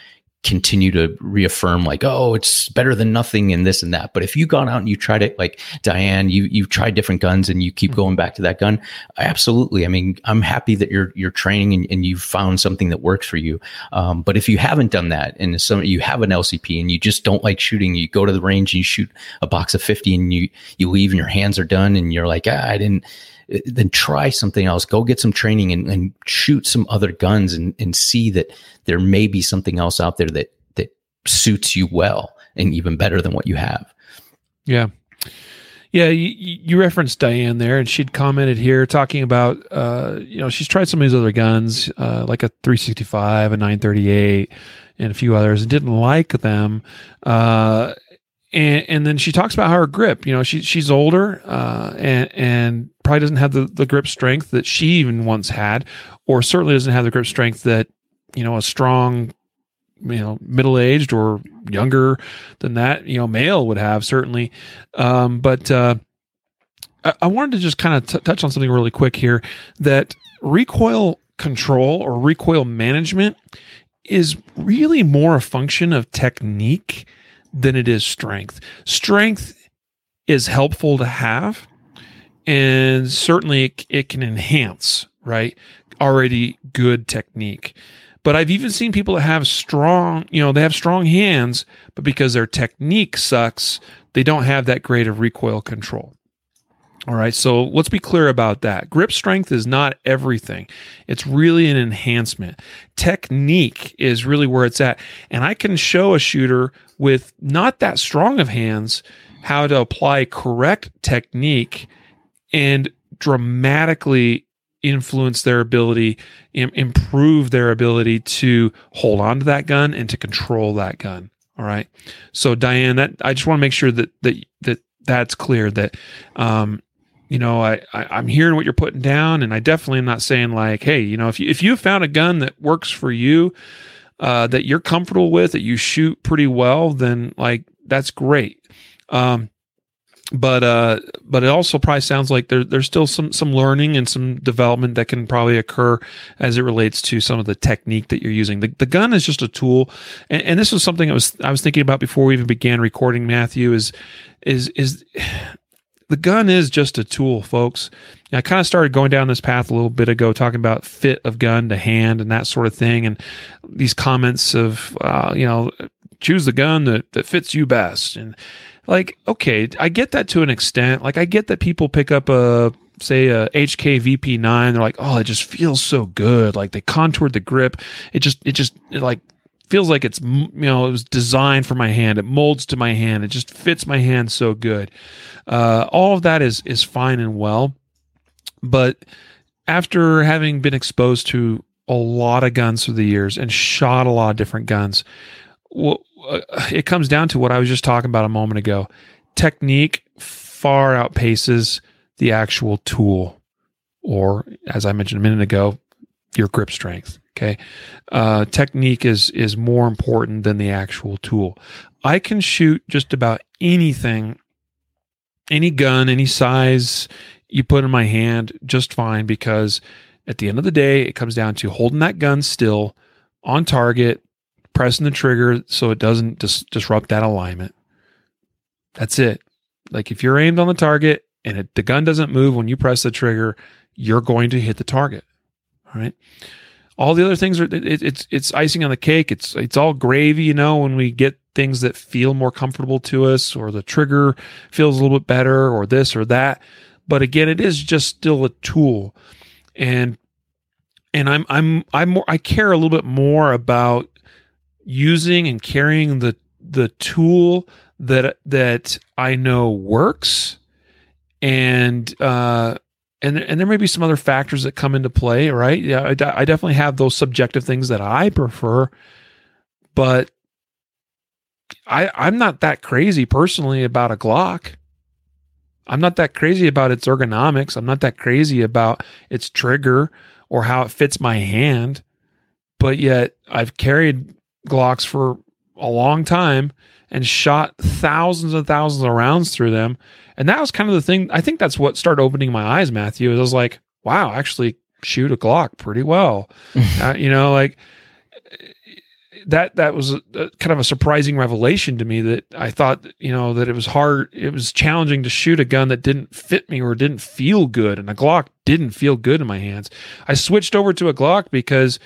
continue to reaffirm like oh it's better than nothing and this and that. But if you gone out and you tried it like diane you you've tried different guns and you keep mm-hmm. going back to that gun absolutely. I mean i'm happy that you're you're training and, and you've found something that works for you. Um, but if you haven't done that and some you have an lcp and you just don't like shooting you go to the range and you shoot a box of 50 and you you leave and your hands are done and you're like ah, i didn't then try something else. Go get some training and, and shoot some other guns and, and see that there may be something else out there that that suits you well and even better than what you have. Yeah. Yeah, you, you referenced Diane there, and she'd commented here talking about, uh, you know, she's tried some of these other guns, uh, like a 365, a 938, and a few others, and didn't like them. Uh, and and then she talks about how her grip, you know, she she's older uh, and and probably doesn't have the, the grip strength that she even once had, or certainly doesn't have the grip strength that you know a strong, you know, middle aged or younger than that, you know, male would have certainly. Um, but uh, I, I, wanted to just kind of touch on something really quick here that recoil control or recoil management is really more a function of technique than it is strength. Strength is helpful to have, and certainly it, it can enhance, right? Already good technique. But I've even seen people that have strong, you know, they have strong hands, but because their technique sucks, they don't have that great of recoil control. All right, so let's be clear about that. Grip strength is not everything, it's really an enhancement. Technique is really where it's at. And I can show a shooter with not that strong of hands how to apply correct technique and dramatically influence their ability, Im- improve their ability to hold on to that gun and to control that gun. All right. So Diane, that I just want to make sure that that that that's clear that um, you know, I, I am hearing what you're putting down, and I definitely am not saying like, hey, you know, if you if you found a gun that works for you, uh, that you're comfortable with, that you shoot pretty well, then like that's great. Um, but uh, but it also probably sounds like there, there's still some some learning and some development that can probably occur as it relates to some of the technique that you're using. The, the gun is just a tool, and, and this was something I was I was thinking about before we even began recording. Matthew is is is the gun is just a tool, folks. I kind of started going down this path a little bit ago, talking about fit of gun to hand and that sort of thing, and these comments of, uh, you know, choose the gun that, that fits you best. And like, okay, I get that to an extent. Like, I get that people pick up a, say, a HK VP9, they're like, oh, it just feels so good. Like, they contoured the grip. It just, it just, it like, feels like it's you know it was designed for my hand. It molds to my hand. It just fits my hand so good. Uh, all of that is is fine and well but after having been exposed to a lot of guns through the years and shot a lot of different guns well, uh, it comes down to what i was just talking about a moment ago. Technique far outpaces the actual tool or as i mentioned a minute ago your grip strength Okay, uh, technique is is more important than the actual tool. I can shoot just about anything, any gun, any size you put in my hand, just fine. Because at the end of the day, it comes down to holding that gun still on target, pressing the trigger so it doesn't dis- disrupt that alignment. That's it. Like if you're aimed on the target and it, the gun doesn't move when you press the trigger, you're going to hit the target. All right all the other things are it, it's it's icing on the cake. It's it's all gravy, you know, when we get things that feel more comfortable to us, or the trigger feels a little bit better, or this or that. But again, it is just still a tool, and and I'm I'm I'm more I care a little bit more about using and carrying the the tool that that I know works and uh and and there may be some other factors that come into play, right? Yeah, I, I definitely have those subjective things that I prefer, but I I'm not that crazy personally about a Glock. I'm not that crazy about its ergonomics. I'm not that crazy about its trigger or how it fits my hand. But yet I've carried Glocks for a long time and shot thousands and thousands of rounds through them and that was kind of the thing. I think that's what started opening my eyes, Matthew. I was like, wow, actually shoot a Glock pretty well. uh, you know, like that, that was a, a, kind of a surprising revelation to me that I thought, you know, that it was hard. It was challenging to shoot a gun that didn't fit me or didn't feel good. And a Glock didn't feel good in my hands. I switched over to a Glock because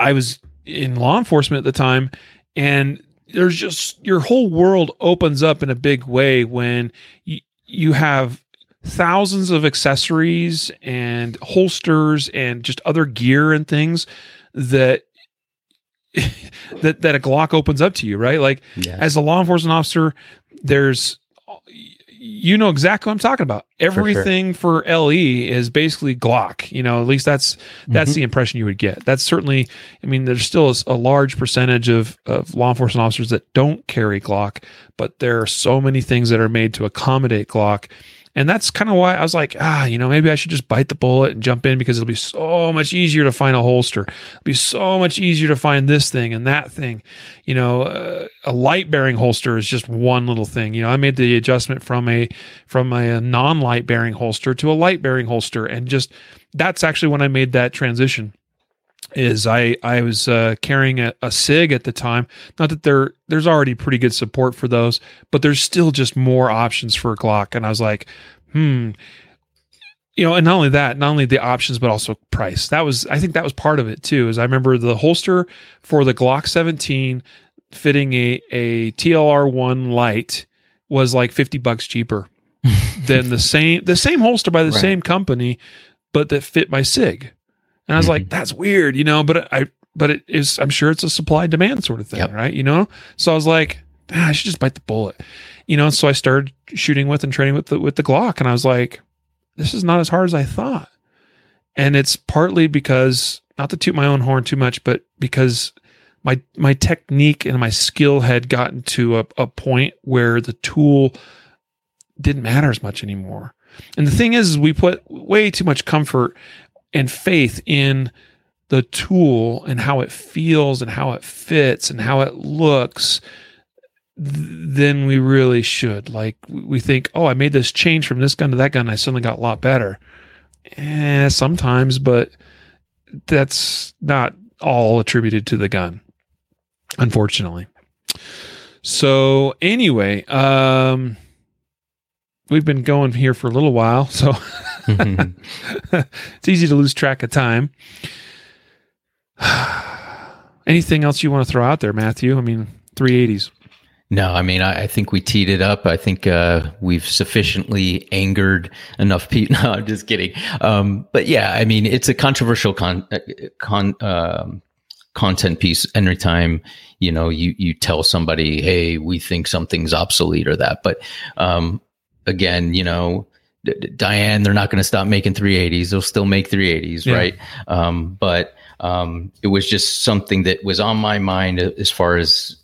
I was in law enforcement at the time and there's just your whole world opens up in a big way when you, you have thousands of accessories and holsters and just other gear and things that that that a Glock opens up to you, right? Like yes. as a law enforcement officer, there's you know exactly what I'm talking about. Everything for, sure. for, LE is basically Glock. You know, at least that's that's mm-hmm. the impression you would get. That's certainly. I mean, there's still a, a, large percentage of of law enforcement officers that don't carry Glock, but there are so many things that are made to accommodate Glock and that's kind of why I was like, ah, you know, maybe I should just bite the bullet and jump in because it'll be so much easier to find a holster. It'll be so much easier to find this thing and that thing. You know, uh, a light bearing holster is just one little thing. You know, I made the adjustment from a from a non light bearing holster to a light bearing holster, and just that's actually when I made that transition is I I was uh, carrying a, a Sig at the time. Not that there there's already pretty good support for those, but there's still just more options for a Glock. And I was like, hmm, you know, and not only that, not only the options, but also price. That was I think that was part of it too. Is I remember the holster for the Glock 17 fitting a a TLR one light was like 50 bucks cheaper than the same the same holster by the Right. same company, but that fit my Sig. And I was like, Mhm. that's weird, you know. But I but it is I'm sure it's a supply demand sort of thing, Yep. right? You know. So I was like, ah, I should just bite the bullet, you know. So I started shooting with and training with the with the Glock, and I was like, this is not as hard as I thought. And it's partly because not to toot my own horn too much, but because my my technique and my skill had gotten to a, a point where the tool didn't matter as much anymore. And the thing is, is we put way too much comfort and faith in the tool and how it feels and how it fits and how it looks th- than we really should. Like we think, oh, I made this change from this gun to that gun, and I suddenly got a lot better. Eh, sometimes, but that's not all attributed to the gun, unfortunately. So anyway, um, we've been going here for a little while, so it's easy to lose track of time. Anything else you want to throw out there, Matthew? I mean, 380s. No, I mean, I, I think we teed it up. I think uh, we've sufficiently angered enough people. No, I'm just kidding. Um, but yeah, I mean, it's a controversial con, uh, con um, content piece. Every time you know, you you tell somebody, "Hey, we think something's obsolete" or that. But um, again, you know, Diane, they're not going to stop making 380s. They'll still make 380s, Yeah. right? Um, but um, it was just something that was on my mind as far as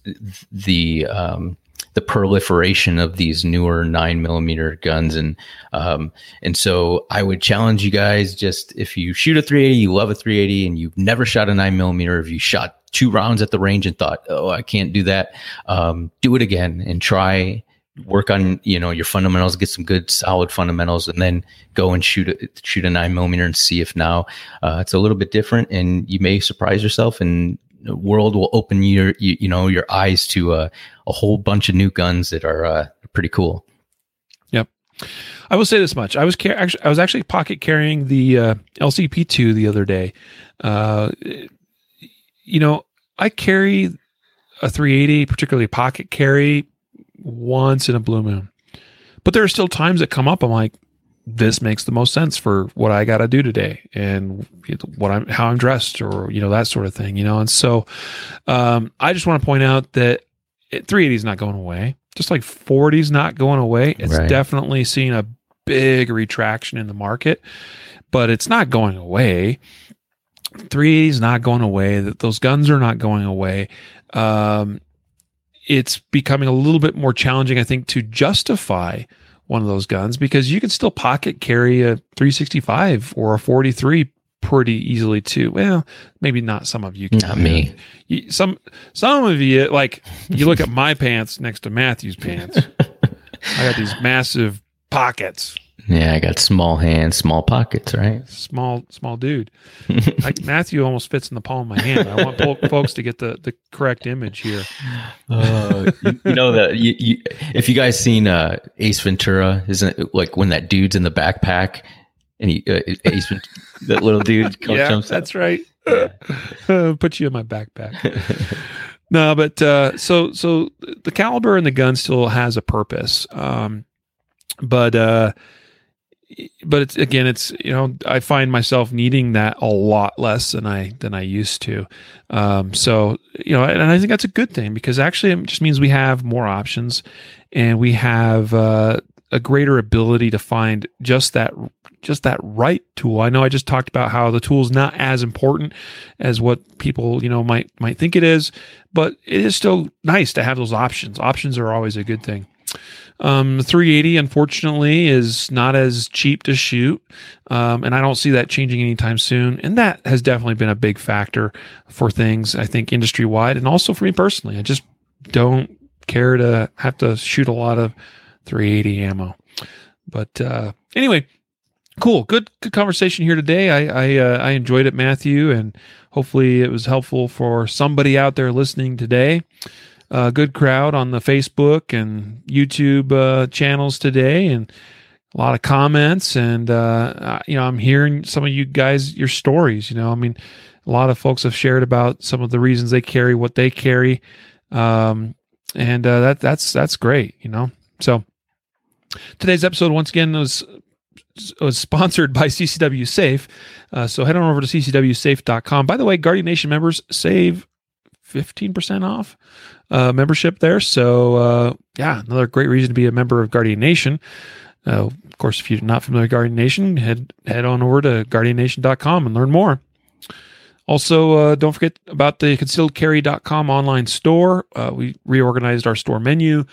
the um, the proliferation of these newer nine millimeter guns, and um, and so I would challenge you guys: just if you shoot a 380, you love a 380, and you've never shot a nine millimeter, if you shot two rounds at the range and thought, "Oh, I can't do that," um, do it again and try work on you know your fundamentals get some good solid fundamentals and then go and shoot a, shoot a nine millimeter and see if now uh, it's a little bit different and you may surprise yourself and the world will open your you, you know your eyes to uh, a whole bunch of new guns that are uh, pretty cool Yep. I will say this much: I was car- actually I was actually pocket carrying the uh, LCP two the other day. Uh, you know, I carry a 380, particularly pocket carry, once in a blue moon. But there are still times that come up. I'm like, this makes the most sense for what I got to do today and what I'm how I'm dressed or you know that sort of thing. You know, and so um, I just want to point out that 380 is not going away. Just like 40 is not going away. It's Right. definitely seeing a big retraction in the market, but it's not going away. 380 is not going away. That those guns are not going away. Um, it's becoming a little bit more challenging, I think, to justify one of those guns because you can still pocket carry a 365 or a 43 pretty easily too. Well, maybe not some of you. Can. not me You- some some of you like you look at my pants next to Matthew's pants. I got these massive pockets. Yeah i got small hands small pockets right Small small dude. Like Matthew almost fits in the palm of my hand. I want po- folks to get the the correct image here. Uh, you, you know that you, you, if you guys seen uh, Ace Ventura, isn't it like when that dude's in the backpack and he uh, Ace Vent- that little dude comes yeah, jumps out? that's right. Put you in my backpack. no, but uh, so so the caliber and the gun still has a purpose. Um, but uh, but it's again, it's you know, I find myself needing that a lot less than I than I used to. Um, so you know, and I think that's a good thing because actually it just means we have more options, and we have uh, a greater ability to find just that just that right tool. I know I just talked about how the tool is not as important as what people you know might might think it is, but it is still nice to have those options. Options are always a good thing. Um, 380, unfortunately, is not as cheap to shoot, um, and I don't see that changing anytime soon. And that has definitely been a big factor for things. I think industry wide, and also for me personally. I just don't care to have to shoot a lot of 380 ammo. But uh, anyway, cool, good, good conversation here today. I I, uh, I enjoyed it, Matthew, and hopefully it was helpful for somebody out there listening today uh, good crowd on the Facebook and YouTube uh, channels today, and a lot of comments. And uh, you know, I'm hearing some of you guys your stories. You know, I mean, a lot of folks have shared about some of the reasons they carry what they carry, um, and uh, that that's that's great. You know, so Today's episode, once again, was was sponsored by CCW Safe. Uh, so head on over to ccwsafe.com. By the way, Guardian Nation members save 15% off uh, membership there. So, uh, yeah, another great reason to be a member of Guardian Nation. Uh, of course, if you're not familiar with Guardian Nation, head head on over to guardiannation.com and learn more. Also, uh, don't forget about the concealedcarry.com online store. Uh, we reorganized our store menu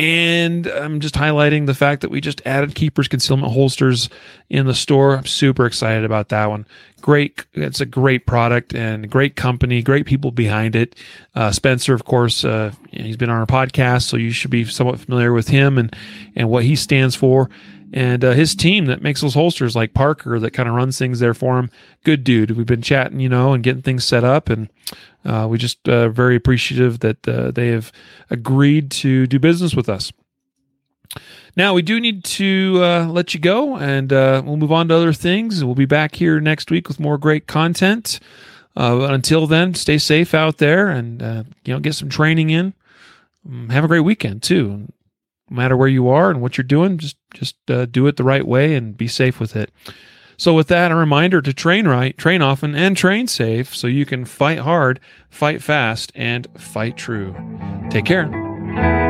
and I'm just highlighting the fact that we just added Keepers concealment holsters in the store. I'm super excited about that one. Great. It's a great product and great company, great people behind it. Uh, Spencer, of course, uh, he's been on our podcast, so you should be somewhat familiar with him and, and what he stands for and uh, his team that makes those holsters like Parker that kind of runs things there for him. Good dude. We've been chatting, you know, and getting things set up, and uh, we just uh, very appreciative that uh, they have agreed to do business with us. Now we do need to uh, let you go, and uh, we'll move on to other things. We'll be back here next week with more great content. until then, stay safe out there, and you know, get some training in. Um, have a great weekend too matter where you are and what you're doing, just just uh, do it the right way and be safe with it. So, with that, a reminder to train right, train often, and train safe so you can fight hard, fight fast, and fight true. Take care.